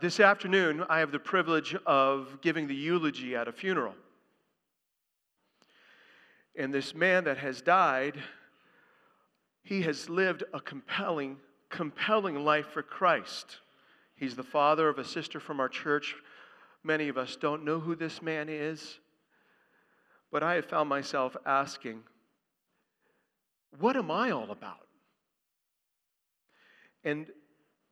This afternoon, I have the privilege of giving the eulogy at a funeral. And this man that has died, he has lived a compelling, compelling life for Christ. He's the father of a sister from our church. Many of us don't know who this man is, but I have found myself asking, what am I all about? And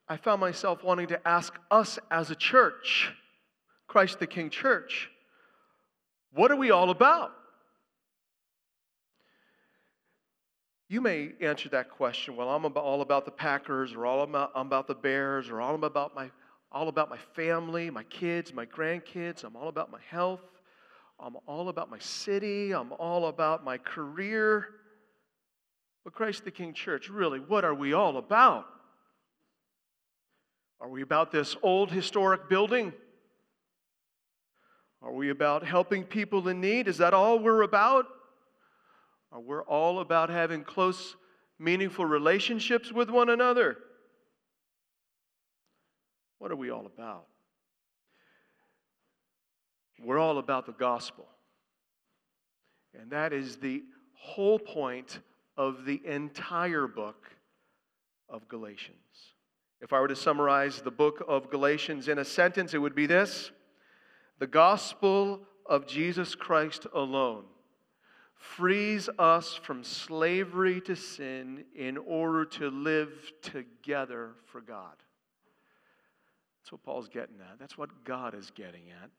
I found myself wanting to ask us as a church, Christ the King Church, what are we all about? You may answer that question, well, I'm all about the Packers, or all about, I'm about the Bears, or all about my, all about my family, my kids, my grandkids. I'm all about my health. I'm all about my city. I'm all about my career. But Christ the King Church, really, what are we all about? Are we about this old historic building? Are we about helping people in need? Is that all we're about? Are we all about having close, meaningful relationships with one another? What are we all about? We're all about the gospel. And that is the whole point of the entire book of Galatians. If I were to summarize the book of Galatians in a sentence, it would be this The gospel of Jesus Christ alone frees us from slavery to sin in order to live together for God. That's what Paul's getting at. That's what God is getting at.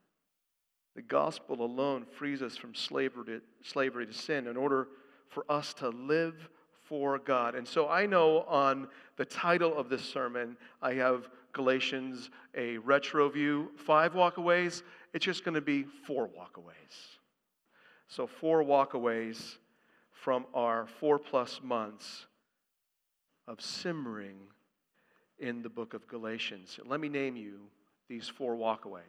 The gospel alone frees us from slavery to, slavery to sin in order for us to live for God. And so I know on the title of this sermon, I have Galatians, a retro view, five walkaways. It's just going to be four walkaways. So, four walkaways from our four plus months of simmering in the book of Galatians. Let me name you these four walkaways.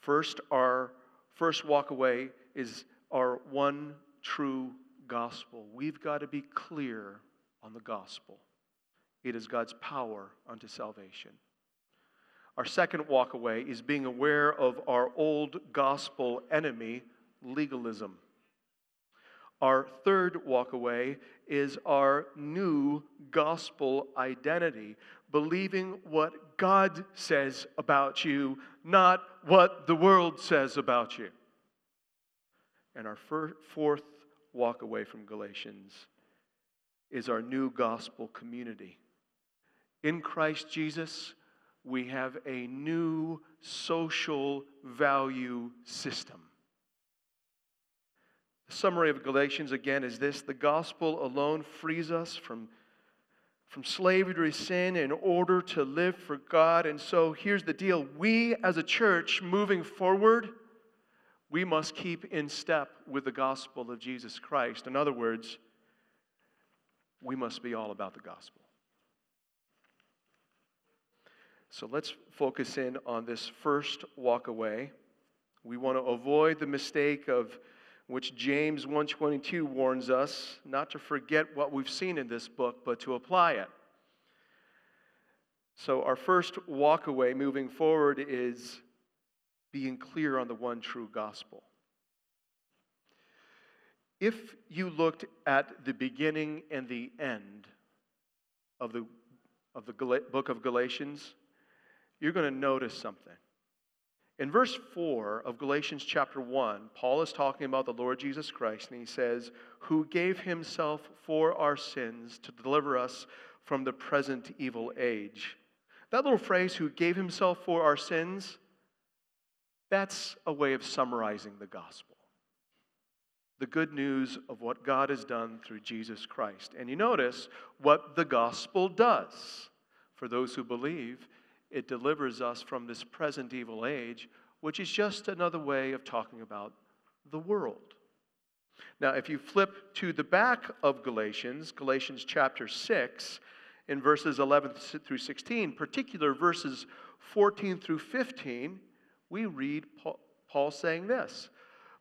First, our first walkaway is our one true gospel. We've got to be clear on the gospel. It is God's power unto salvation. Our second walkaway is being aware of our old gospel enemy, legalism. Our third walkaway is our new gospel identity, believing what God says about you, not what the world says about you. And our fourth walk away from Galatians is our new gospel community. In Christ Jesus, we have a new social value system. The summary of Galatians again is this the gospel alone frees us from, from slavery to sin in order to live for God. And so here's the deal we as a church moving forward, we must keep in step with the gospel of Jesus Christ. In other words, we must be all about the gospel. So let's focus in on this first walk away. We want to avoid the mistake of which James 122 warns us not to forget what we've seen in this book, but to apply it. So our first walk away moving forward is being clear on the one true gospel. If you looked at the beginning and the end of the, of the book of Galatians, you're going to notice something. In verse 4 of Galatians chapter 1, Paul is talking about the Lord Jesus Christ, and he says, Who gave himself for our sins to deliver us from the present evil age. That little phrase, who gave himself for our sins, that's a way of summarizing the gospel. The good news of what God has done through Jesus Christ. And you notice what the gospel does for those who believe. It delivers us from this present evil age, which is just another way of talking about the world. Now, if you flip to the back of Galatians, Galatians chapter 6, in verses 11 through 16, particular verses 14 through 15, we read Paul saying this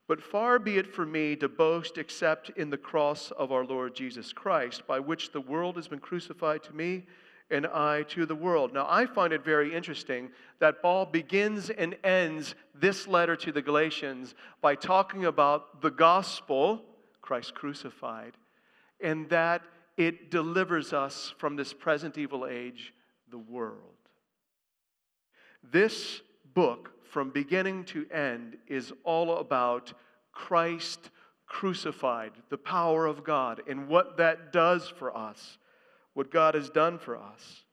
But far be it from me to boast except in the cross of our Lord Jesus Christ, by which the world has been crucified to me and I to the world. Now, I find it very interesting that Paul begins and ends this letter to the Galatians by talking about the gospel, Christ crucified, and that it delivers us from this present evil age, the world. This book, from beginning to end, is all about Christ crucified, the power of God, and what that does for us what God has done for us.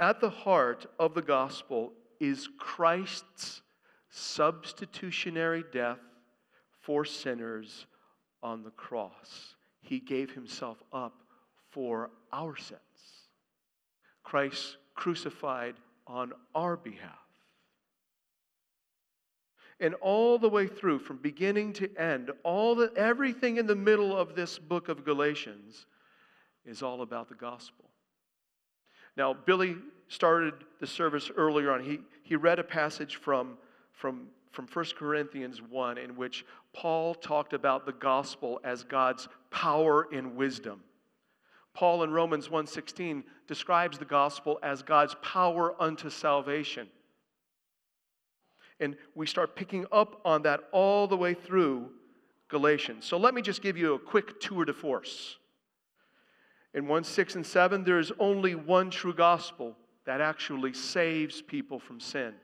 At the heart of the gospel is Christ's substitutionary death for sinners on the cross. He gave himself up for our sins. Christ crucified on our behalf. And all the way through, from beginning to end, all the, everything in the middle of this book of Galatians is all about the gospel. Now, Billy started the service earlier on. He, he read a passage from, from, from 1 Corinthians 1 in which Paul talked about the gospel as God's power and wisdom. Paul in Romans 1:16 describes the gospel as God's power unto salvation. And we start picking up on that all the way through Galatians. So let me just give you a quick tour de force. In 1 6 and 7, there is only one true gospel that actually saves people from sin.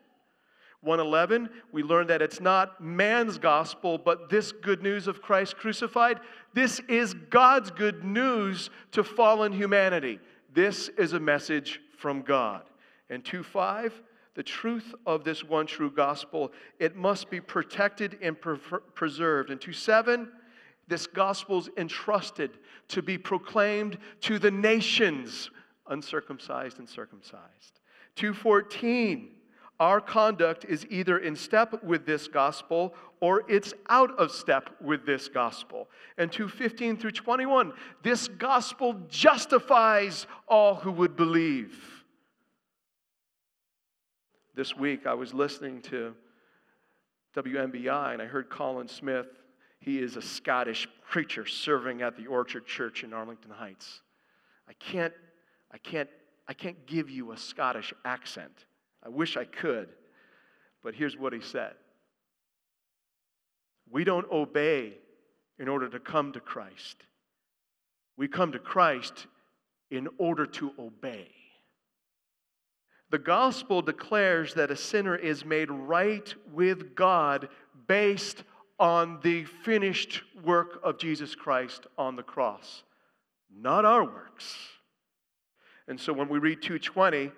111, we learn that it's not man's gospel, but this good news of Christ crucified. This is God's good news to fallen humanity. This is a message from God. And 2 5, the truth of this one true gospel, it must be protected and preserved. And 2 7, this gospel's entrusted to be proclaimed to the nations, uncircumcised and circumcised. 214, our conduct is either in step with this gospel or it's out of step with this gospel. And 215 through 21, this gospel justifies all who would believe. This week I was listening to WMBI and I heard Colin Smith he is a Scottish preacher serving at the Orchard Church in Arlington Heights. I can't, I can't, I can't give you a Scottish accent. I wish I could, but here's what he said. We don't obey in order to come to Christ. We come to Christ in order to obey. The gospel declares that a sinner is made right with God based on the finished work of Jesus Christ on the cross, not our works. And so when we read 220,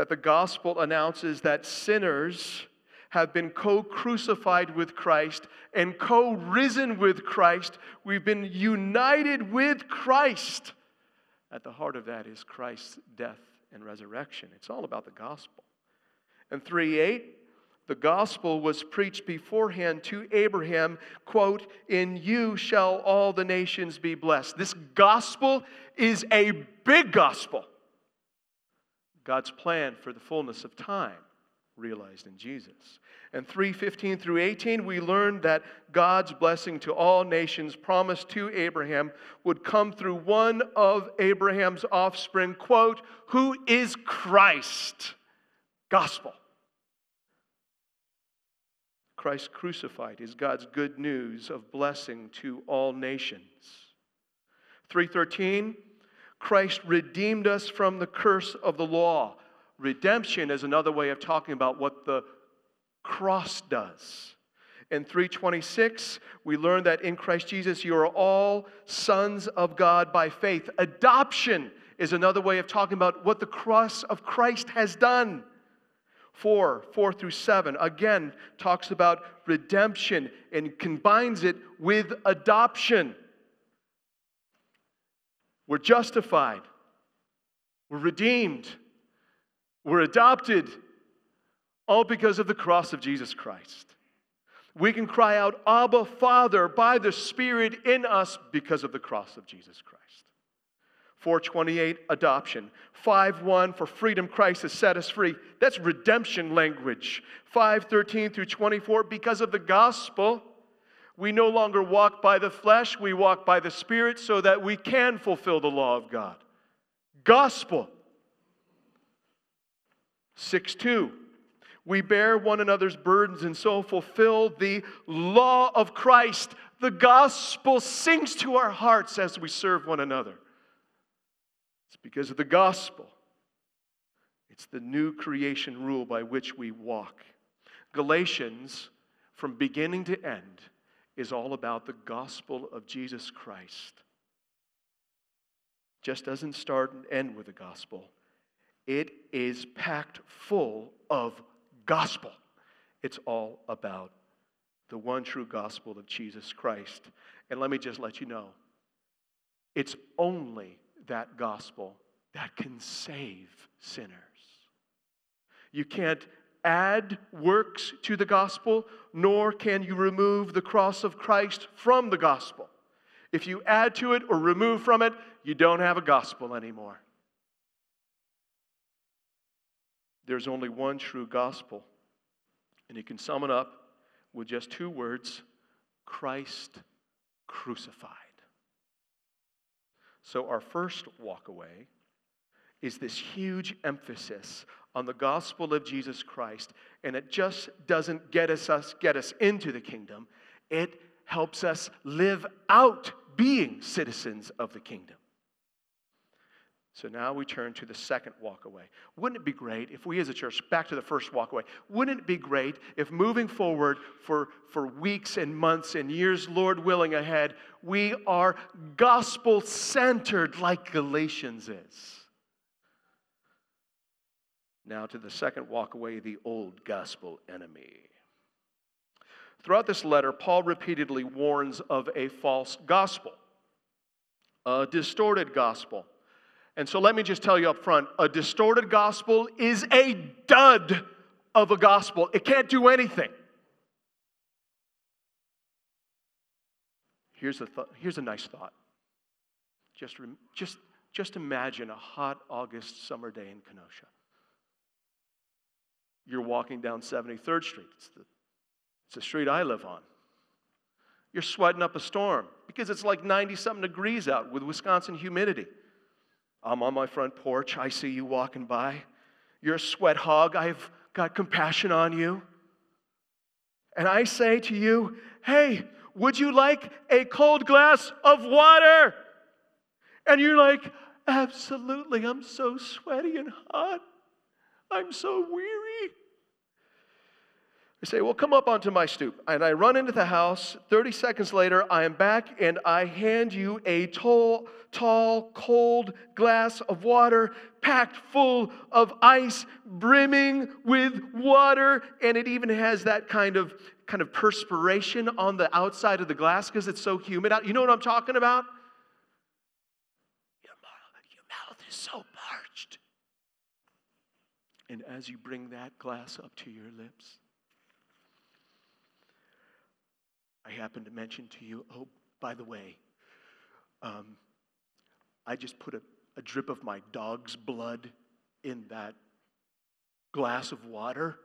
that the gospel announces that sinners have been co crucified with Christ and co risen with Christ. We've been united with Christ. At the heart of that is Christ's death and resurrection. It's all about the gospel. And 3 8, the gospel was preached beforehand to Abraham, quote, In you shall all the nations be blessed. This gospel is a big gospel. God's plan for the fullness of time realized in Jesus. And 315 through 18, we learned that God's blessing to all nations promised to Abraham would come through one of Abraham's offspring, quote, who is Christ. Gospel. Christ crucified is God's good news of blessing to all nations. 313, Christ redeemed us from the curse of the law. Redemption is another way of talking about what the cross does. In 326, we learn that in Christ Jesus you are all sons of God by faith. Adoption is another way of talking about what the cross of Christ has done. 4, 4 through 7, again talks about redemption and combines it with adoption. We're justified, we're redeemed, we're adopted, all because of the cross of Jesus Christ. We can cry out, Abba, Father, by the Spirit in us because of the cross of Jesus Christ. 428 adoption. 5.1 for freedom christ has set us free. That's redemption language. 5.13 through 24 because of the gospel we no longer walk by the flesh we walk by the spirit so that we can fulfill the law of god gospel. 6 2. We bear one another's burdens and so fulfill the law of Christ. The gospel sings to our hearts as we serve one another. It's because of the gospel. It's the new creation rule by which we walk. Galatians, from beginning to end, is all about the gospel of Jesus Christ. Just doesn't start and end with the gospel. It is packed full of gospel. It's all about the one true gospel of Jesus Christ. And let me just let you know it's only that gospel that can save sinners. You can't add works to the gospel, nor can you remove the cross of Christ from the gospel. If you add to it or remove from it, you don't have a gospel anymore. There's only one true gospel, and you can sum it up with just two words Christ crucified. So, our first walk away is this huge emphasis on the gospel of Jesus Christ, and it just doesn't get us, us get us into the kingdom. It helps us live out being citizens of the kingdom. So now we turn to the second walkaway. Wouldn't it be great if we as a church, back to the first walkaway, wouldn't it be great if moving forward for, for weeks and months and years, Lord willing, ahead, we are gospel centered like Galatians is? Now to the second walk away, the old gospel enemy. Throughout this letter, Paul repeatedly warns of a false gospel, a distorted gospel. And so let me just tell you up front a distorted gospel is a dud of a gospel, it can't do anything. Here's a, th- here's a nice thought. Just, just, just imagine a hot August summer day in Kenosha you're walking down 73rd Street. It's the, it's the street I live on. You're sweating up a storm because it's like 90 something degrees out with Wisconsin humidity. I'm on my front porch. I see you walking by. You're a sweat hog. I've got compassion on you. And I say to you, hey, would you like a cold glass of water? And you're like, absolutely. I'm so sweaty and hot. I'm so weary. I say, Well, come up onto my stoop. And I run into the house. 30 seconds later, I am back and I hand you a tall, tall, cold glass of water packed full of ice, brimming with water. And it even has that kind of, kind of perspiration on the outside of the glass because it's so humid out. You know what I'm talking about? Your mouth, your mouth is so parched. And as you bring that glass up to your lips, I happen to mention to you, oh, by the way, um, I just put a, a drip of my dog's blood in that glass of water.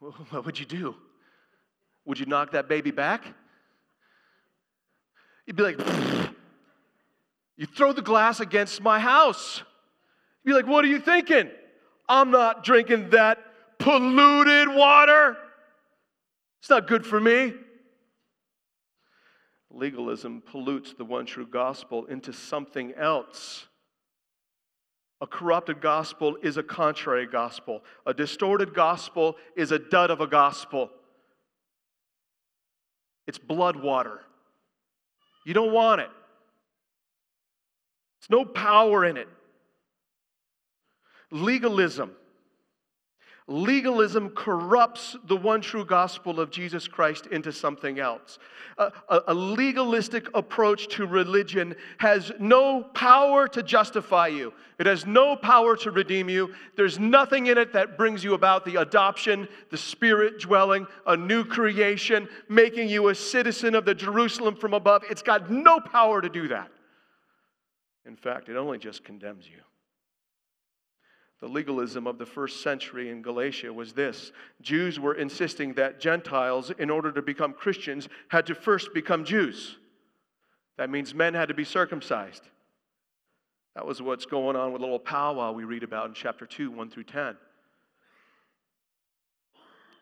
What would you do? Would you knock that baby back? You'd be like, you throw the glass against my house. You'd be like, what are you thinking? I'm not drinking that polluted water. It's not good for me. Legalism pollutes the one true gospel into something else. A corrupted gospel is a contrary gospel. A distorted gospel is a dud of a gospel. It's blood water. You don't want it. There's no power in it. Legalism Legalism corrupts the one true gospel of Jesus Christ into something else. A, a, a, legalistic approach to religion has no power to justify you, it has no power to redeem you. There's nothing in it that brings you about the adoption, the spirit dwelling, a new creation, making you a citizen of the Jerusalem from above. It's got no power to do that. In fact, it only just condemns you. The legalism of the first century in Galatia was this Jews were insisting that Gentiles, in order to become Christians, had to first become Jews. That means men had to be circumcised. That was what's going on with little powwow we read about in chapter 2, 1 through 10.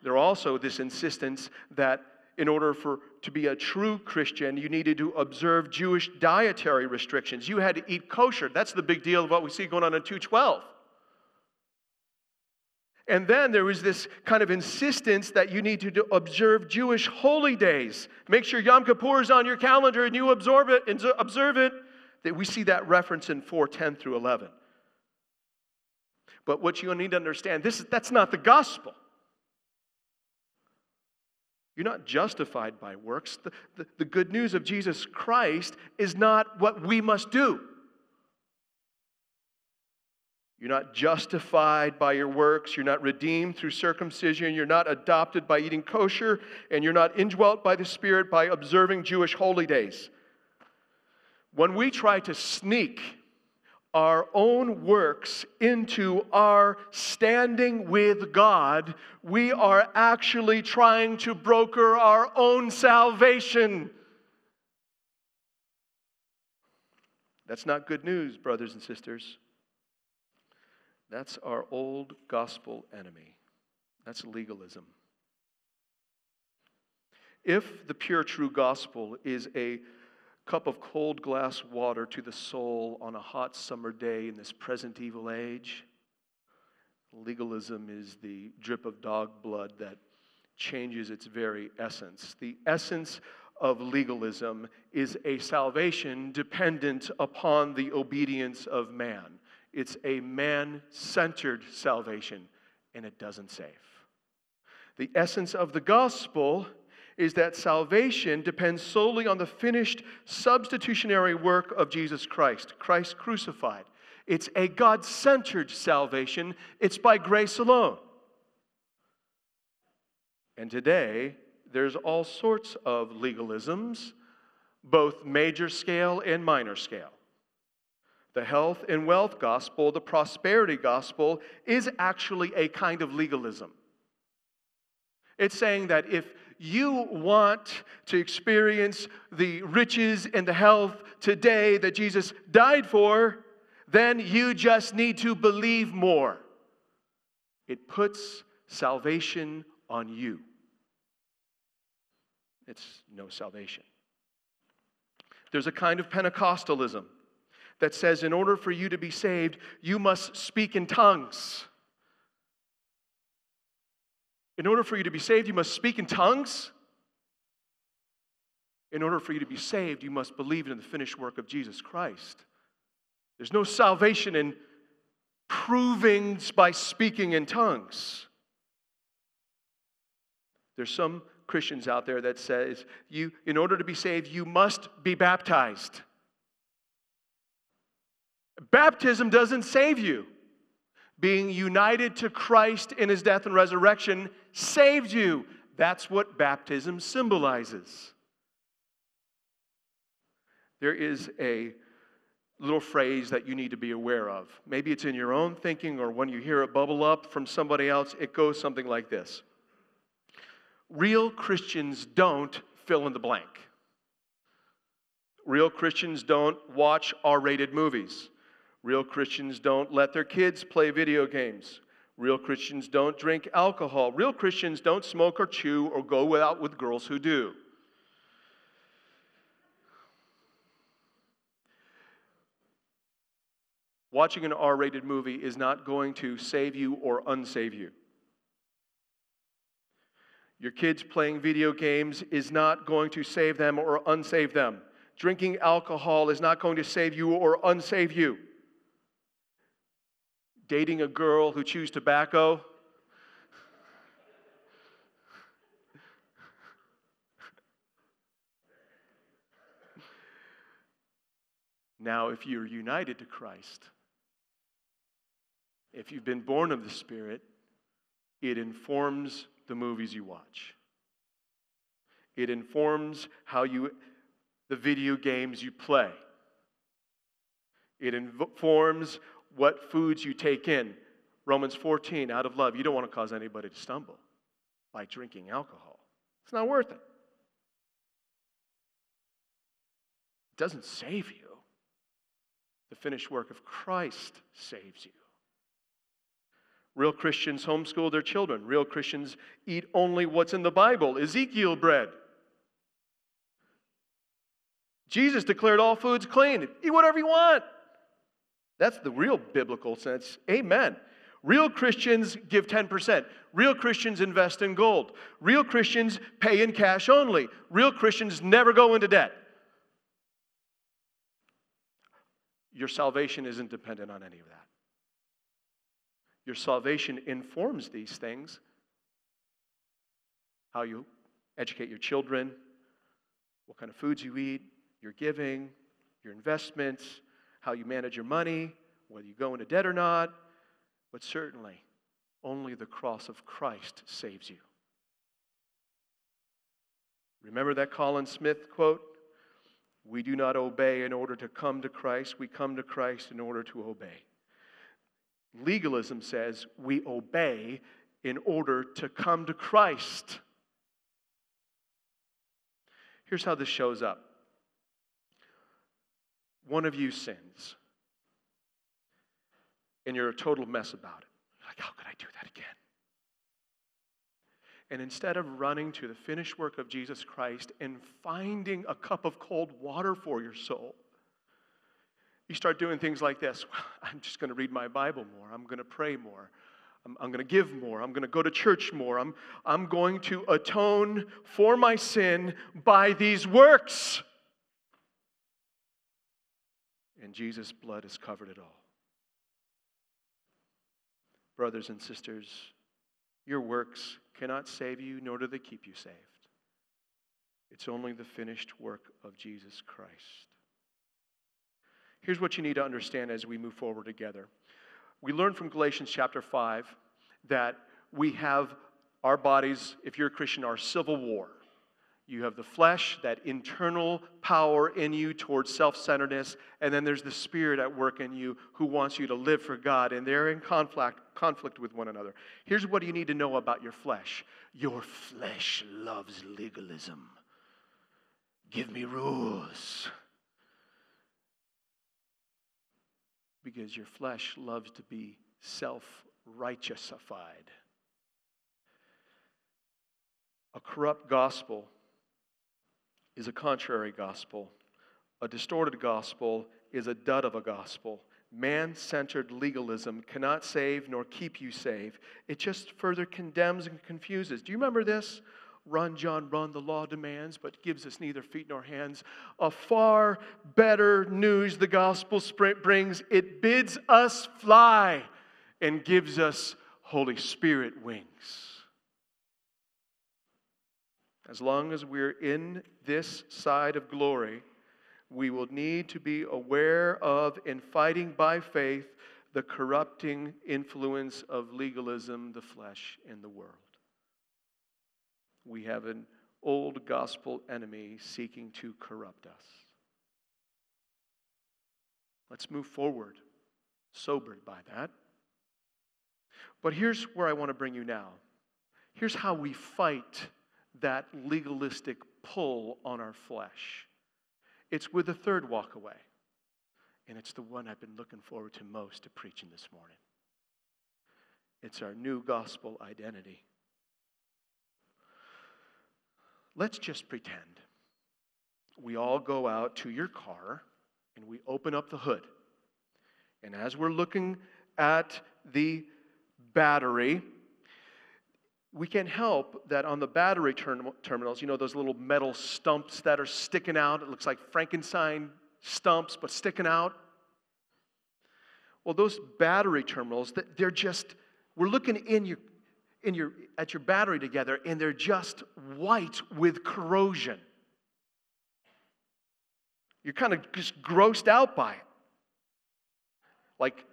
There also this insistence that in order for to be a true Christian, you needed to observe Jewish dietary restrictions. You had to eat kosher. That's the big deal of what we see going on in 212. And then there was this kind of insistence that you need to observe Jewish holy days. Make sure Yom Kippur is on your calendar and you observe it. And observe it. That we see that reference in 4:10 through 11. But what you need to understand, this is that's not the gospel. You're not justified by works. The, the, the, good news of Jesus Christ is not what we must do. You're not justified by your works. You're not redeemed through circumcision. You're not adopted by eating kosher. And you're not indwelt by the Spirit by observing Jewish holy days. When we try to sneak our own works into our standing with God, we are actually trying to broker our own salvation. That's not good news, brothers and sisters. That's our old gospel enemy. That's legalism. If the pure, true gospel is a cup of cold glass water to the soul on a hot summer day in this present evil age. Legalism is the drip of dog blood that changes its very essence. The essence of legalism is a salvation dependent upon the obedience of man. It's a man centered salvation, and it doesn't save. The essence of the gospel is that salvation depends solely on the finished substitutionary work of Jesus Christ, Christ crucified. It's a God centered salvation, it's by grace alone. And today, there's all sorts of legalisms, both major scale and minor scale. The health and wealth gospel, the prosperity gospel, is actually a kind of legalism. It's saying that if you want to experience the riches and the health today that Jesus died for, then you just need to believe more. It puts salvation on you. It's no salvation. There's a kind of Pentecostalism that says in order for you to be saved, you must speak in tongues. In order for you to be saved, you must speak in tongues. In order for you to be saved, you must believe in the finished work of Jesus Christ. There's no salvation in proving by speaking in tongues. There's some Christians out there that says you in order to be saved you must be baptized. Baptism doesn't save you being united to Christ in his death and resurrection saved you. That's what baptism symbolizes. There is a little phrase that you need to be aware of. Maybe it's in your own thinking or when you hear it bubble up from somebody else, it goes something like this Real Christians don't fill in the blank. Real Christians don't watch R rated movies. Real Christians don't let their kids play video games. Real Christians don't drink alcohol. Real Christians don't smoke or chew or go out with girls who do. Watching an R rated movie is not going to save you or unsave you. Your kids playing video games is not going to save them or unsave them. Drinking alcohol is not going to save you or unsave you dating a girl who chews tobacco. now, if you're united to Christ, if you've been born of the Spirit, it informs the movies you watch. It informs how you, the video games you play. It informs what foods you take in. Romans 14, out of love, you don't want to cause anybody to stumble by drinking alcohol. It's not worth it. It doesn't save you. The finished work of Christ saves you. Real Christians homeschool their children. Real Christians eat only what's in the Bible Ezekiel bread. Jesus declared all foods clean. Eat whatever you want. That's the real biblical sense. Amen. Real Christians give 10%. Real Christians invest in gold. Real Christians pay in cash only. Real Christians never go into debt. Your salvation isn't dependent on any of that. Your salvation informs these things how you educate your children, what kind of foods you eat, your giving, your investments, how you manage your money, whether you go into debt or not. But certainly, only the cross of Christ saves you. Remember that Colin Smith quote? We do not obey in order to come to Christ, we come to Christ in order to obey. Legalism says we obey in order to come to Christ. Here's how this shows up one of you sins, and you're a total mess about it. Like, how could I do that again? And instead of running to the finished work of Jesus Christ and finding a cup of cold water for your soul, you start doing things like this I'm just going to read my Bible more. I'm going to pray more. I'm, I'm going to give more. I'm going to go to church more. I'm, I'm going to atone for my sin by these works. And Jesus' blood has covered it all. Brothers and sisters, your works cannot save you, nor do they keep you saved. It's only the finished work of Jesus Christ. Here's what you need to understand as we move forward together. We learn from Galatians chapter 5 that we have our bodies, if you're a Christian, are civil war. You have the flesh, that internal power in you towards self centeredness, and then there's the spirit at work in you who wants you to live for God, and they're in conflict, conflict with one another. Here's what you need to know about your flesh your flesh loves legalism. Give me rules. because your flesh loves to be self righteousified. A corrupt gospel is a contrary gospel. A distorted gospel is a dud of a gospel. Man centered legalism cannot save nor keep you safe. It just further condemns and confuses. Do you remember this? Run, John, run, the law demands, but gives us neither feet nor hands. A far better news the gospel brings. It bids us fly and gives us Holy Spirit wings. As long as we're in this side of glory, we will need to be aware of and fighting by faith the corrupting influence of legalism, the flesh, and the world we have an old gospel enemy seeking to corrupt us. Let's move forward, sobered by that. But here's where I want to bring you now. Here's how we fight that legalistic pull on our flesh it's with the third walk away. And it's the one I've been looking forward to most to preaching this morning. It's our new gospel identity. Let's just pretend we all go out to your car and we open up the hood. And as we're looking at the battery, we can help that on the battery term- terminals, you know, those little metal stumps that are sticking out. It looks like Frankenstein stumps, but sticking out. Well, those battery terminals, they're just, we're looking in your, in your, at your battery together and they're just white with corrosion. You're kind of just grossed out by it. Like,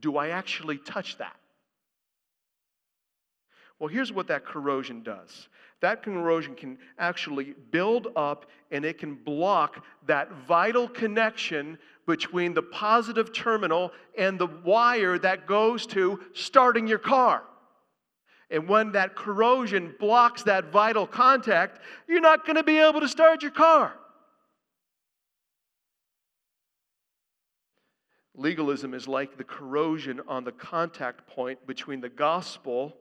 do I actually touch that? Well, here's what that corrosion does that corrosion can actually build up and it can block that vital connection between the positive terminal and the wire that goes to starting your car. And when that corrosion blocks that vital contact, you're not going to be able to start your car. Legalism is like the corrosion on the contact point between the gospel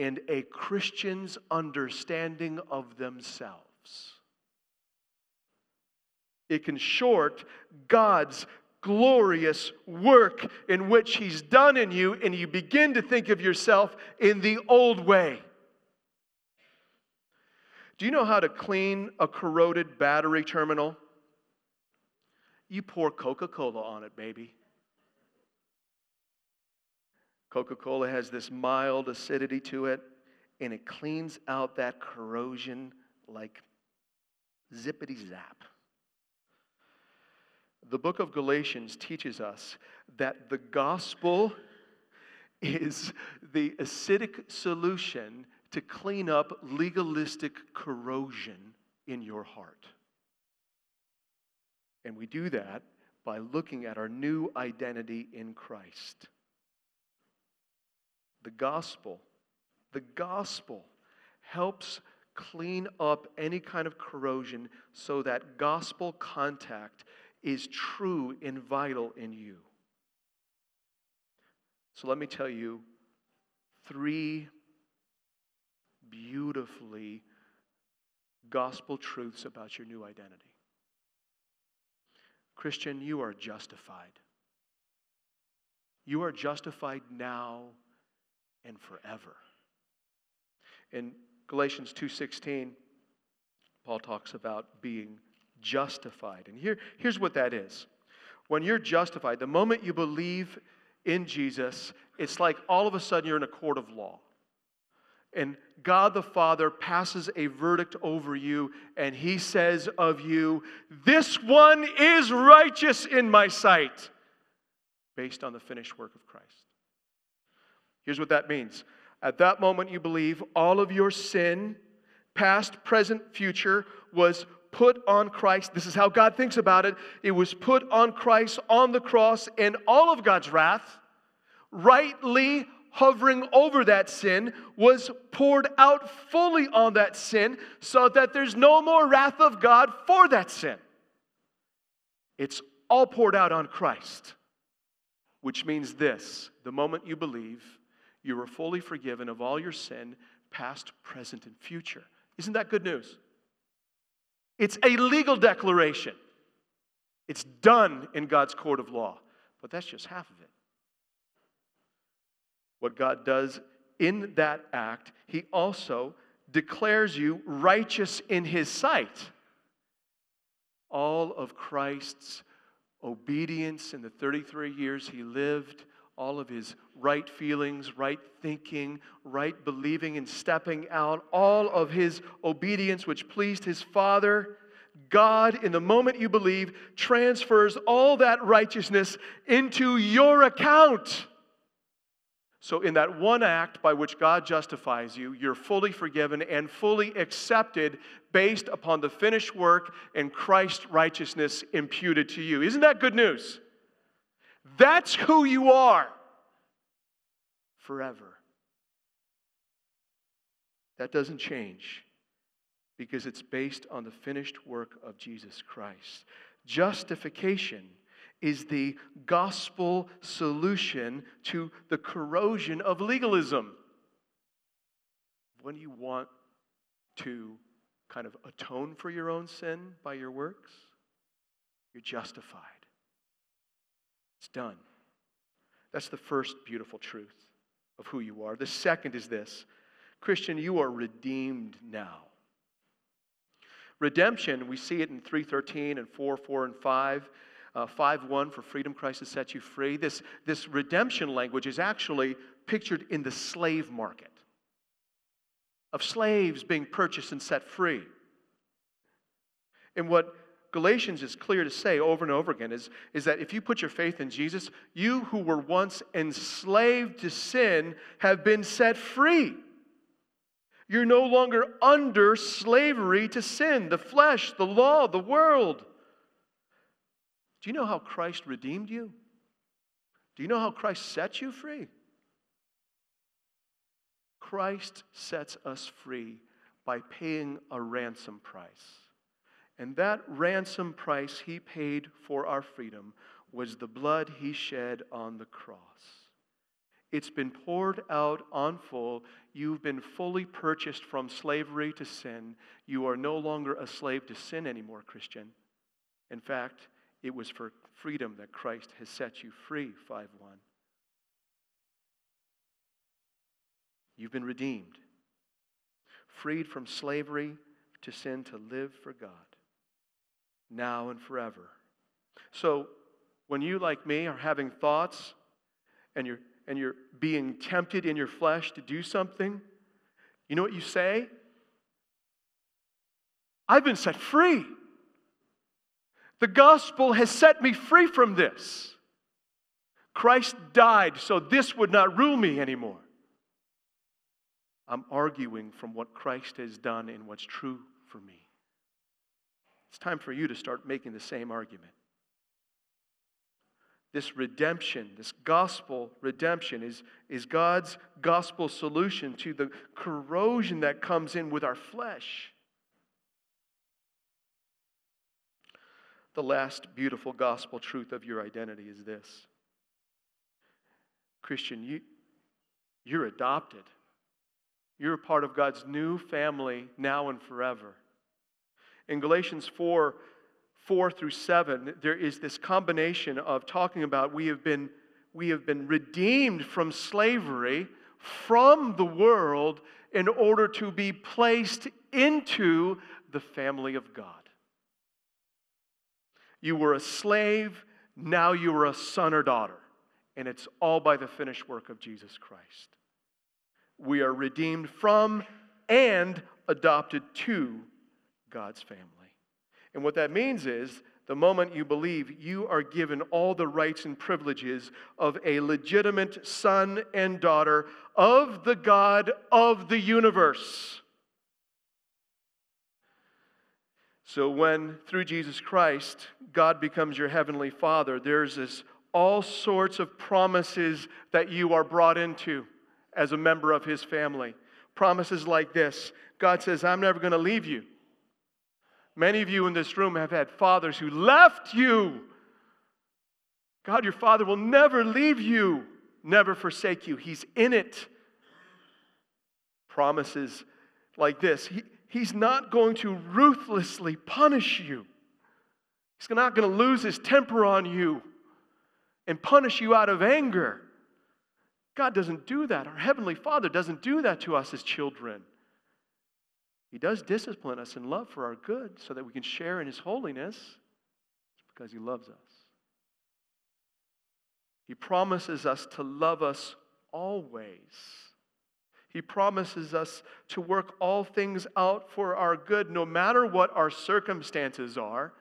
and a Christian's understanding of themselves. It can short God's glorious work in which He's done in you, and you begin to think of yourself in the old way. Do you know how to clean a corroded battery terminal? You pour Coca Cola on it, baby. Coca Cola has this mild acidity to it, and it cleans out that corrosion like zippity zap. The book of Galatians teaches us that the gospel is the acidic solution to clean up legalistic corrosion in your heart. And we do that by looking at our new identity in Christ. The gospel, the gospel helps clean up any kind of corrosion so that gospel contact is true and vital in you. So let me tell you three beautifully gospel truths about your new identity. Christian, you are justified. You are justified now and forever. In Galatians 2:16, Paul talks about being justified. And here, here's what that is. When you're justified, the moment you believe in Jesus, it's like all of a sudden you're in a court of law and God the Father passes a verdict over you, and He says of you, This one is righteous in my sight, based on the finished work of Christ. Here's what that means. At that moment, you believe all of your sin, past, present, future, was put on Christ. This is how God thinks about it. It was put on Christ on the cross, and all of God's wrath, rightly hovering over that sin was poured out fully on that sin so that there's no more wrath of God for that sin. It's all poured out on Christ, which means this the moment you believe, you are fully forgiven of all your sin, past, present, and future. Isn't that good news? It's a legal declaration. It's done in God's court of law, but that's just half of it what God does in that act, He also declares you righteous in His sight. All of Christ's obedience in the 33 years He lived, all of His right feelings, right thinking, right believing and stepping out, all of His obedience which pleased His Father. God, in the moment you believe, transfers all that righteousness into your account. So, in that one act by which God justifies you, you're fully forgiven and fully accepted based upon the finished work and Christ's righteousness imputed to you. Isn't that good news? That's who you are forever. That doesn't change because it's based on the finished work of Jesus Christ. Justification is the gospel solution to the corrosion of legalism. When you want to kind of atone for your own sin by your works, you're justified. It's done. That's the first beautiful truth of who you are. The second is this Christian, you are redeemed now. Redemption, we see it in 313 and 4, 4, and 5 uh, 5 1 for freedom Christ has set you free. This, this redemption language is actually pictured in the slave market of slaves being purchased and set free. And what Galatians is clear to say over and over again is, is that if you put your faith in Jesus, you who were once enslaved to sin have been set free. You're no longer under slavery to sin, the flesh, the law, the world. Do you know how Christ redeemed you? Do you know how Christ set you free? Christ sets us free by paying a ransom price. And that ransom price he paid for our freedom was the blood he shed on the cross. It's been poured out on full. You've been fully purchased from slavery to sin. You are no longer a slave to sin anymore, Christian. In fact, it was for freedom that Christ has set you free, 5 1. You've been redeemed, freed from slavery to sin to live for God, now and forever. So, when you, like me, are having thoughts and you're, and you're being tempted in your flesh to do something, you know what you say? I've been set free. The gospel has set me free from this. Christ died so this would not rule me anymore. I'm arguing from what Christ has done and what's true for me. It's time for you to start making the same argument. This redemption, this gospel redemption, is, is God's gospel solution to the corrosion that comes in with our flesh. The last beautiful gospel truth of your identity is this Christian, you, you're adopted. You're a part of God's new family now and forever. In Galatians 4 4 through 7, there is this combination of talking about we have been, we have been redeemed from slavery, from the world, in order to be placed into the family of God. You were a slave, now you are a son or daughter. And it's all by the finished work of Jesus Christ. We are redeemed from and adopted to God's family. And what that means is the moment you believe, you are given all the rights and privileges of a legitimate son and daughter of the God of the universe. So, when through Jesus Christ, God becomes your heavenly Father, there's this all sorts of promises that you are brought into as a member of His family. Promises like this God says, I'm never going to leave you. Many of you in this room have had fathers who left you. God, your Father will never leave you, never forsake you. He's in it. Promises like this. He, He's not going to ruthlessly punish you. He's not going to lose his temper on you and punish you out of anger. God doesn't do that. Our Heavenly Father doesn't do that to us as children. He does discipline us in love for our good so that we can share in His holiness. It's because He loves us. He promises us to love us always. He promises us to work all things out for our good, no matter what our circumstances are.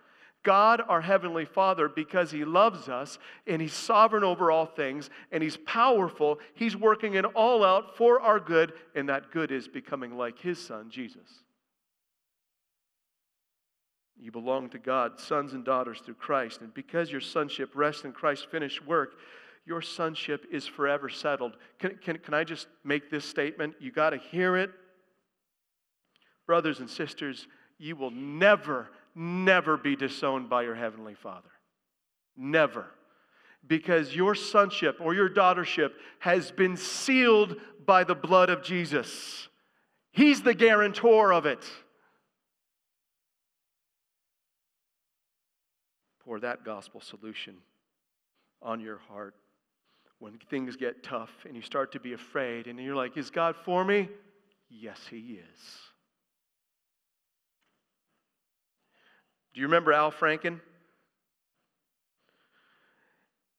God, our Heavenly Father, because He loves us and He's sovereign over all things and He's powerful, He's working it all out for our good, and that good is becoming like His Son, Jesus. You belong to God, sons and daughters through Christ, and because your sonship rests in Christ's finished work, your sonship is forever settled. Can, can, can I just make this statement? You got to hear it. Brothers and sisters, you will never, never be disowned by your Heavenly Father. Never. Because your sonship or your daughtership has been sealed by the blood of Jesus. He's the guarantor of it. Pour that gospel solution on your heart when things get tough and you start to be afraid and you're like, Is God for me? Yes, He is. Do you remember Al Franken?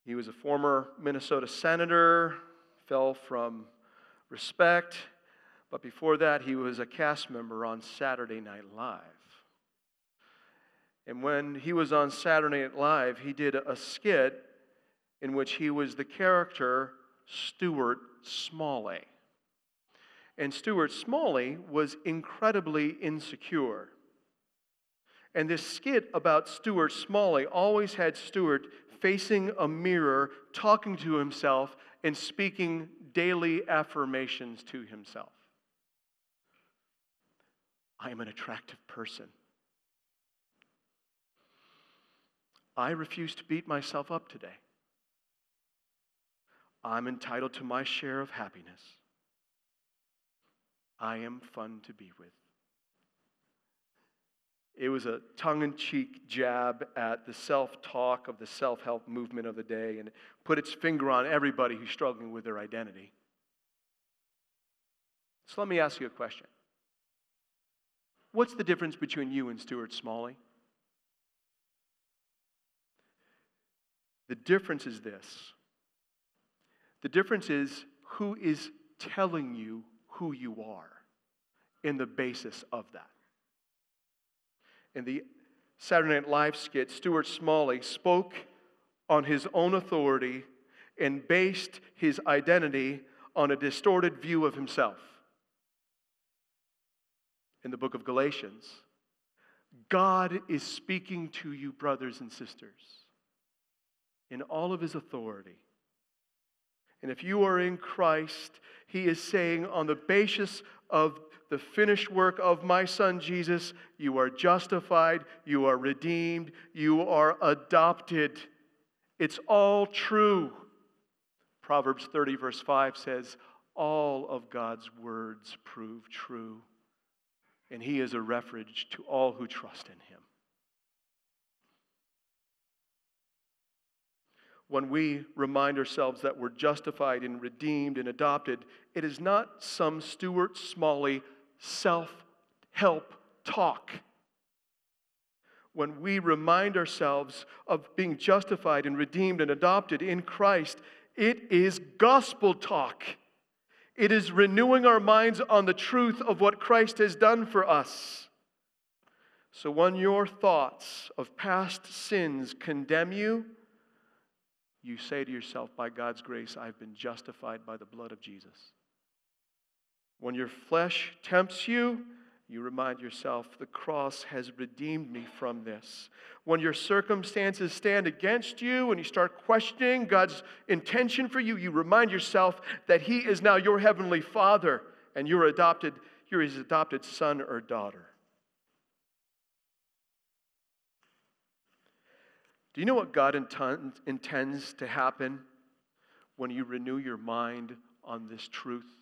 He was a former Minnesota senator, fell from respect, but before that, he was a cast member on Saturday Night Live. And when he was on Saturday Night Live, he did a skit in which he was the character Stuart Smalley. And Stuart Smalley was incredibly insecure. And this skit about Stuart Smalley always had Stuart facing a mirror, talking to himself, and speaking daily affirmations to himself. I am an attractive person. I refuse to beat myself up today. I'm entitled to my share of happiness. I am fun to be with. It was a tongue in cheek jab at the self talk of the self help movement of the day and put its finger on everybody who's struggling with their identity. So let me ask you a question What's the difference between you and Stuart Smalley? The difference is this the difference is who is telling you who you are in the basis of that. In the Saturday Night Live skit, Stuart Smalley spoke on his own authority and based his identity on a distorted view of himself. In the book of Galatians, God is speaking to you, brothers and sisters, in all of his authority. And if you are in Christ, he is saying, on the basis of the finished work of my son Jesus, you are justified, you are redeemed, you are adopted. It's all true. Proverbs 30, verse 5 says, All of God's words prove true, and he is a refuge to all who trust in him. when we remind ourselves that we're justified and redeemed and adopted, it is not some Stuart Smalley self help talk. When we remind ourselves of being justified and redeemed and adopted in Christ, it is gospel talk. It is renewing our minds on the truth of what Christ has done for us. So when your thoughts of past sins condemn you, you say to yourself, by God's grace, I've been justified by the blood of Jesus. When your flesh tempts you, you remind yourself, the cross has redeemed me from this. When your circumstances stand against you and you start questioning God's intention for you, you remind yourself that He is now your heavenly Father and you're adopted, you're His adopted son or daughter. Do you know what God intends to happen when you renew your mind on this truth?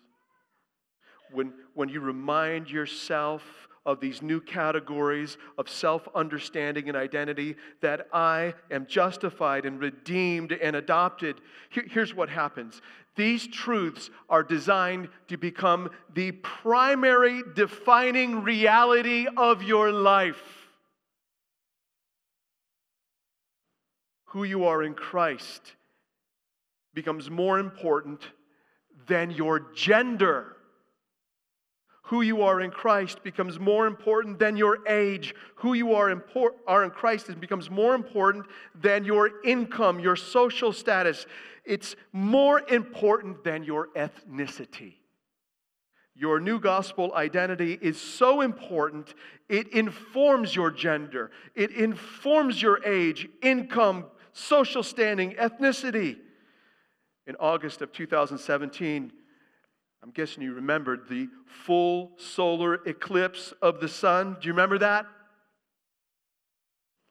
When, when you remind yourself of these new categories of self understanding and identity that I am justified and redeemed and adopted. Here, here's what happens these truths are designed to become the primary defining reality of your life. who you are in Christ becomes more important than your gender. Who you are in Christ becomes more important than your age. Who you are, impor- are in Christ becomes more important than your income, your social status. It's more important than your ethnicity. Your new gospel identity is so important, it informs your gender, it informs your age, income, social standing, ethnicity. In August of 2017, I'm guessing you remembered the full solar eclipse of the sun. Do you remember that?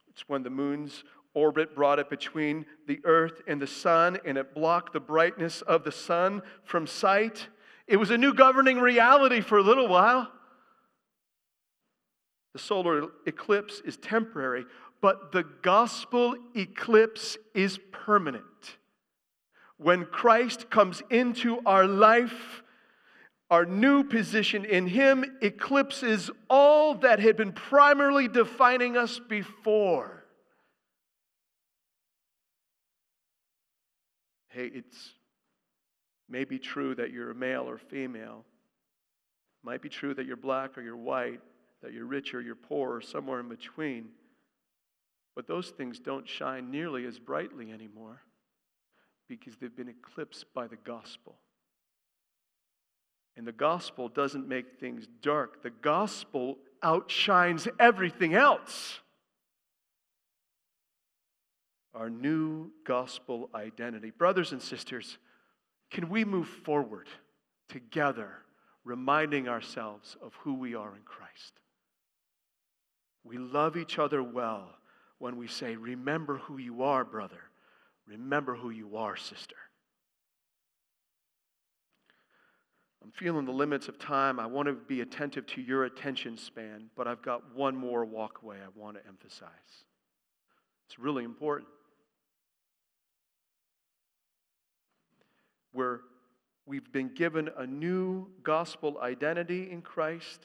It's when the moon's orbit brought it between the earth and the sun, and it blocked the brightness of the sun from sight. It was a new governing reality for a little while. The solar eclipse is temporary, but the gospel eclipse is permanent. When Christ comes into our life, our new position in Him eclipses all that had been primarily defining us before. Hey, it's maybe true that you're a male or female. It might be true that you're black or you're white, that you're rich or you're poor, or somewhere in between. But those things don't shine nearly as brightly anymore because they've been eclipsed by the gospel. And the gospel doesn't make things dark, the gospel outshines everything else. Our new gospel identity. Brothers and sisters, can we move forward together, reminding ourselves of who we are in Christ? We love each other well when we say, Remember who you are, brother. Remember who you are, sister. I'm feeling the limits of time. I want to be attentive to your attention span, but I've got one more walkway I want to emphasize. It's really important. Where we've been given a new gospel identity in Christ,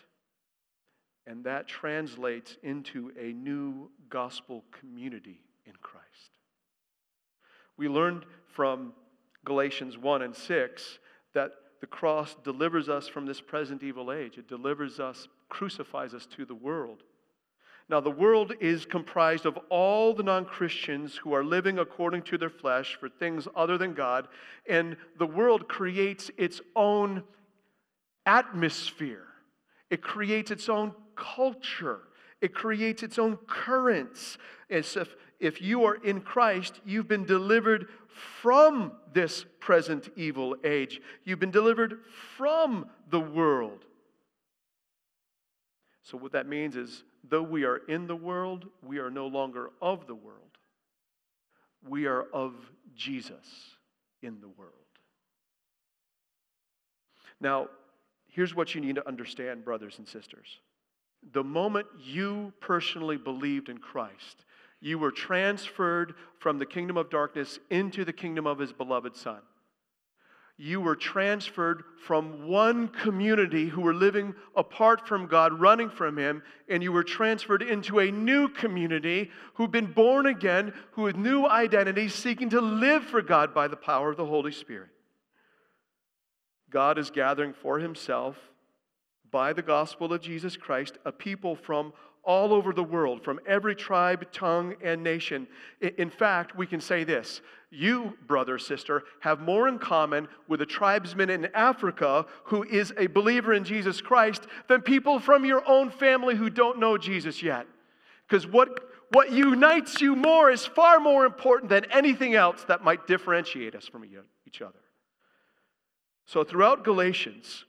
and that translates into a new gospel community in Christ. We learned from Galatians 1 and 6 that the cross delivers us from this present evil age. It delivers us, crucifies us to the world. Now, the world is comprised of all the non Christians who are living according to their flesh for things other than God, and the world creates its own atmosphere, it creates its own culture, it creates its own currents. As if, if you are in Christ, you've been delivered from this present evil age. You've been delivered from the world. So, what that means is, though we are in the world, we are no longer of the world. We are of Jesus in the world. Now, here's what you need to understand, brothers and sisters. The moment you personally believed in Christ, you were transferred from the kingdom of darkness into the kingdom of his beloved Son. You were transferred from one community who were living apart from God, running from Him, and you were transferred into a new community who've been born again, who with new identity, seeking to live for God by the power of the Holy Spirit. God is gathering for Himself, by the gospel of Jesus Christ, a people from all over the world, from every tribe, tongue, and nation. In fact, we can say this you, brother, sister, have more in common with a tribesman in Africa who is a believer in Jesus Christ than people from your own family who don't know Jesus yet. Because what, what unites you more is far more important than anything else that might differentiate us from each other. So, throughout Galatians,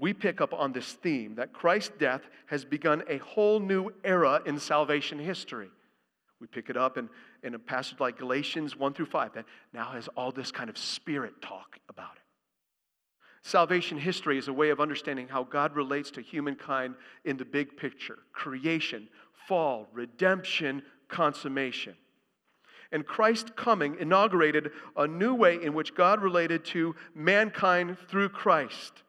we pick up on this theme that Christ's death has begun a whole new era in salvation history. We pick it up in, in a passage like Galatians 1 through 5 that now has all this kind of spirit talk about it. Salvation history is a way of understanding how God relates to humankind in the big picture creation, fall, redemption, consummation. And Christ's coming inaugurated a new way in which God related to mankind through Christ.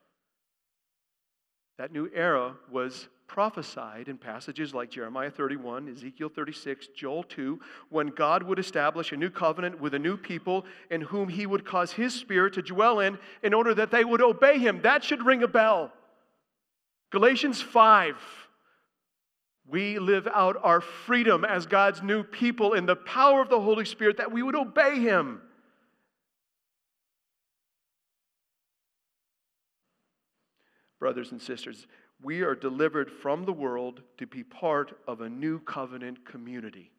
That new era was prophesied in passages like Jeremiah 31, Ezekiel 36, Joel 2, when God would establish a new covenant with a new people in whom he would cause his spirit to dwell in in order that they would obey him. That should ring a bell. Galatians 5. We live out our freedom as God's new people in the power of the Holy Spirit that we would obey him. Brothers and sisters, we are delivered from the world to be part of a new covenant community,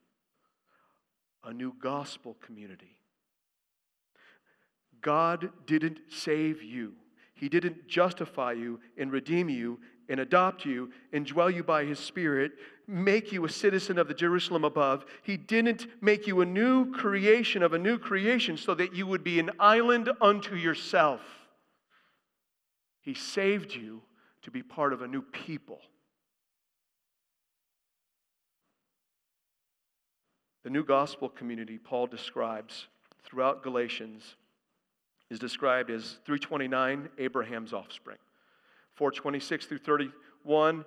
a new gospel community. God didn't save you. He didn't justify you and redeem you and adopt you and dwell you by His Spirit, make you a citizen of the Jerusalem above. He didn't make you a new creation of a new creation so that you would be an island unto yourself. He saved you to be part of a new people. The new gospel community Paul describes throughout Galatians is described as 329 Abraham's offspring, 426 through 31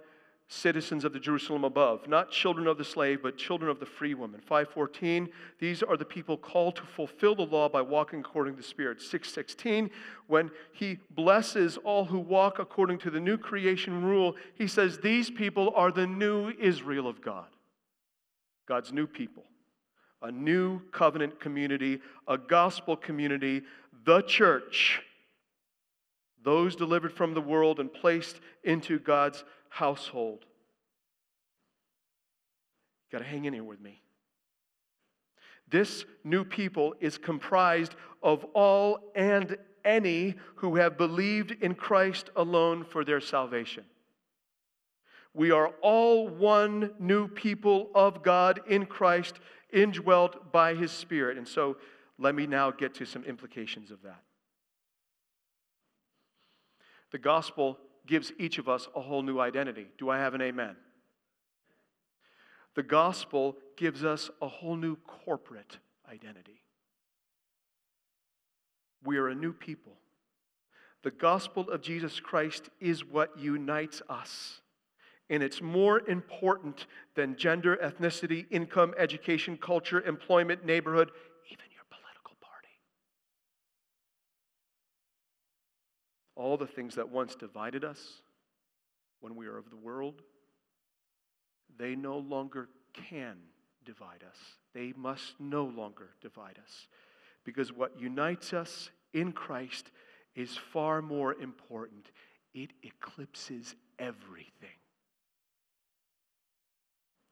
citizens of the Jerusalem above, not children of the slave, but children of the free woman. 514, these are the people called to fulfill the law by walking according to the Spirit. 616, when he blesses all who walk according to the new creation rule, he says, These people are the new Israel of God, God's new people. A new covenant community, a gospel community, the church, those delivered from the world and placed into God's household. Got to hang in here with me. This new people is comprised of all and any who have believed in Christ alone for their salvation. We are all one new people of God in Christ, indwelt by his Spirit. And so let me now get to some implications of that. The gospel gives each of us a whole new identity. Do I have an amen? The gospel gives us a whole new corporate identity. We are a new people. The gospel of Jesus Christ is what unites us. And it's more important than gender, ethnicity, income, education, culture, employment, neighborhood, even your political party. All the things that once divided us when we are of the world, they no longer can divide us. They must no longer divide us. Because what unites us in Christ is far more important. It eclipses everything.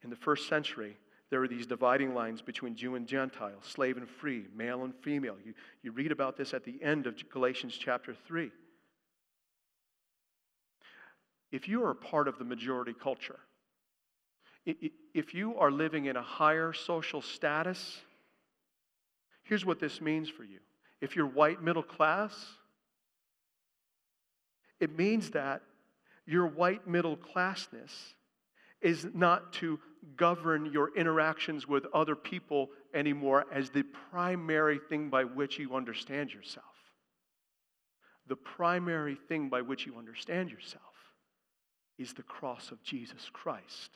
In the first century, there were these dividing lines between Jew and Gentile, slave and free, male and female. You, you read about this at the end of Galatians chapter 3. If you are a part of the majority culture, if you are living in a higher social status, here's what this means for you. If you're white middle class, it means that your white middle classness is not to govern your interactions with other people anymore as the primary thing by which you understand yourself. The primary thing by which you understand yourself is the cross of Jesus Christ.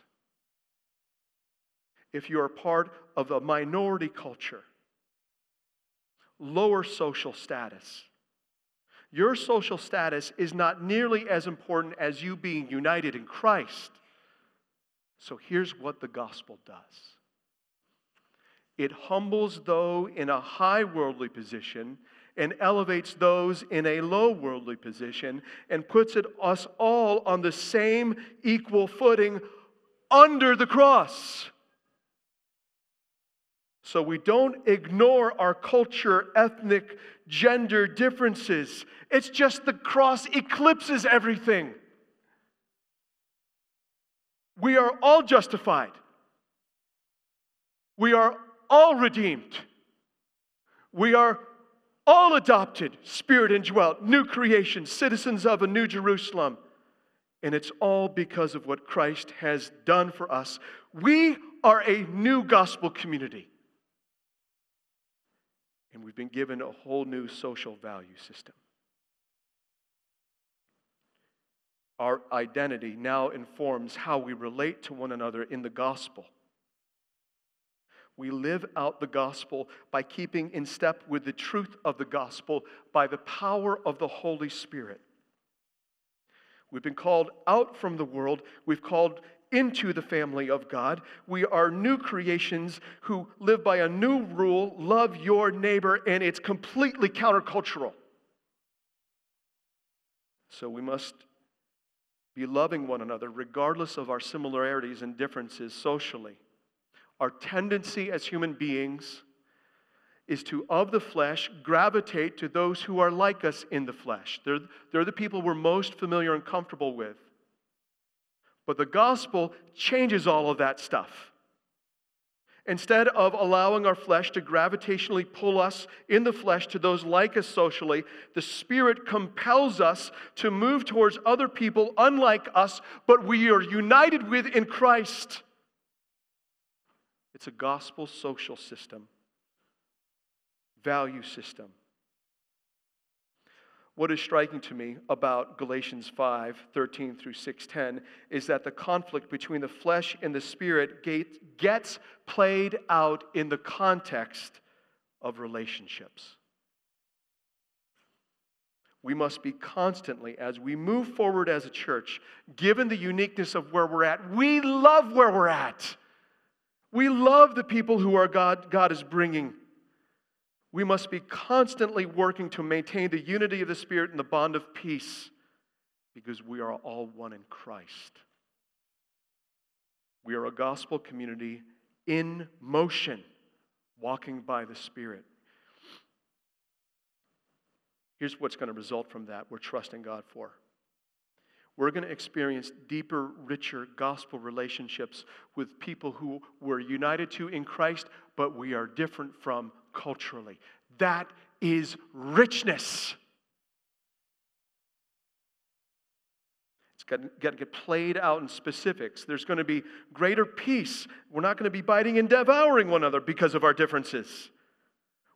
If you're part of a minority culture, lower social status, your social status is not nearly as important as you being united in Christ. So here's what the gospel does it humbles those in a high worldly position and elevates those in a low worldly position and puts it, us all on the same equal footing under the cross. So we don't ignore our culture, ethnic, gender differences. It's just the cross eclipses everything. We are all justified. We are all redeemed. We are all adopted, spirit indwelt, new creation, citizens of a new Jerusalem. And it's all because of what Christ has done for us. We are a new gospel community. And we've been given a whole new social value system. Our identity now informs how we relate to one another in the gospel. We live out the gospel by keeping in step with the truth of the gospel by the power of the Holy Spirit. We've been called out from the world. We've called into the family of God. We are new creations who live by a new rule love your neighbor, and it's completely countercultural. So we must be loving one another regardless of our similarities and differences socially. Our tendency as human beings is to, of the flesh, gravitate to those who are like us in the flesh. They're, they're the people we're most familiar and comfortable with. But the gospel changes all of that stuff. Instead of allowing our flesh to gravitationally pull us in the flesh to those like us socially, the Spirit compels us to move towards other people unlike us, but we are united with in Christ. It's a gospel social system, value system. What is striking to me about Galatians 5 13 through 6:10 is that the conflict between the flesh and the spirit gets played out in the context of relationships. We must be constantly, as we move forward as a church, given the uniqueness of where we're at, we love where we're at. We love the people who our God, God is bringing we must be constantly working to maintain the unity of the Spirit and the bond of peace because we are all one in Christ. We are a gospel community in motion, walking by the Spirit. Here's what's going to result from that we're trusting God for. We're going to experience deeper, richer gospel relationships with people who we're united to in Christ, but we are different from culturally. That is richness. It's got, got to get played out in specifics. There's going to be greater peace. We're not going to be biting and devouring one another because of our differences.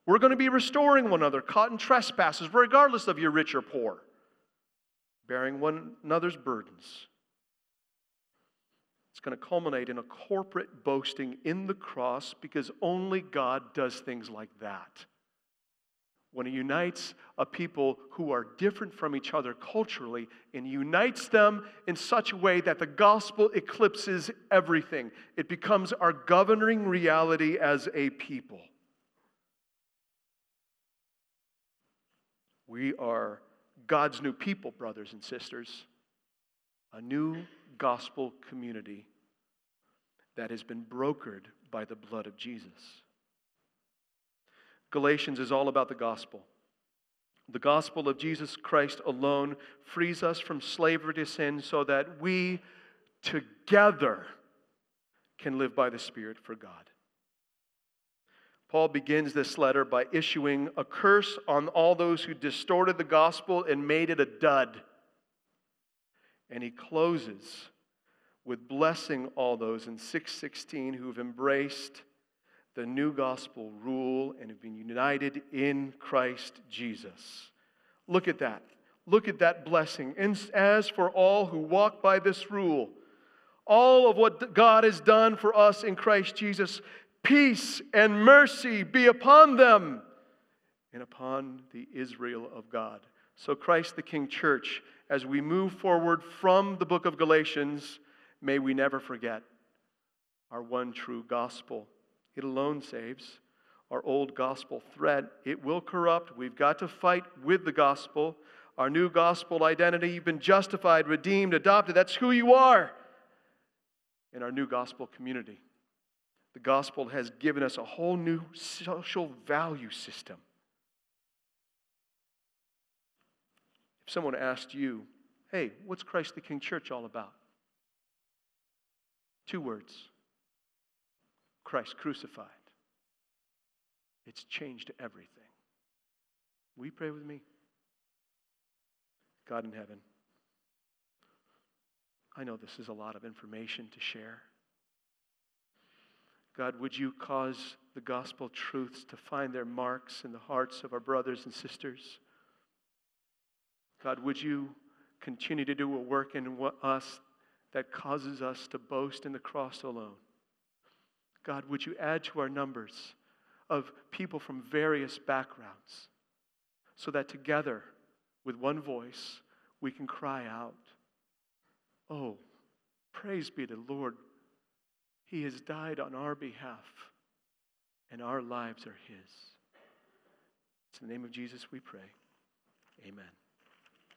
We're going to be restoring one another, caught in trespasses, regardless of you're rich or poor bearing one another's burdens. It's going to culminate in a corporate boasting in the cross because only God does things like that. When He unites a people who are different from each other culturally and unites them in such a way that the gospel eclipses everything, it becomes our governing reality as a people. We are God's new people, brothers and sisters, a new gospel community that has been brokered by the blood of Jesus. Galatians is all about the gospel. The gospel of Jesus Christ alone frees us from slavery to sin so that we together can live by the Spirit for God. Paul begins this letter by issuing a curse on all those who distorted the gospel and made it a dud. And he closes with blessing all those in 616 who've embraced the new gospel rule and have been united in Christ Jesus. Look at that. Look at that blessing. And as for all who walk by this rule, all of what God has done for us in Christ Jesus peace and mercy be upon them and upon the Israel of God. So, Christ the King Church, as we move forward from the book of Galatians, may we never forget our one true gospel. It alone saves. Our old gospel thread, it will corrupt. We've got to fight with the gospel. Our new gospel identity, you've been justified, redeemed, adopted. That's who you are in our new gospel community. The gospel has given us a whole new social value system. If someone asked you, hey, what's Christ the King Church all about? Two words Christ crucified. It's changed everything. Will you pray with me? God in heaven, I know this is a lot of information to share. God, would you cause the gospel truths to find their marks in the hearts of our brothers and sisters? God, would you continue to do a work in us that causes us to boast in the cross alone? God, would you add to our numbers of people from various backgrounds so that together, with one voice, we can cry out, Oh, praise be to the Lord he has died on our behalf, and our lives are His. It's in the name of Jesus we pray. Amen.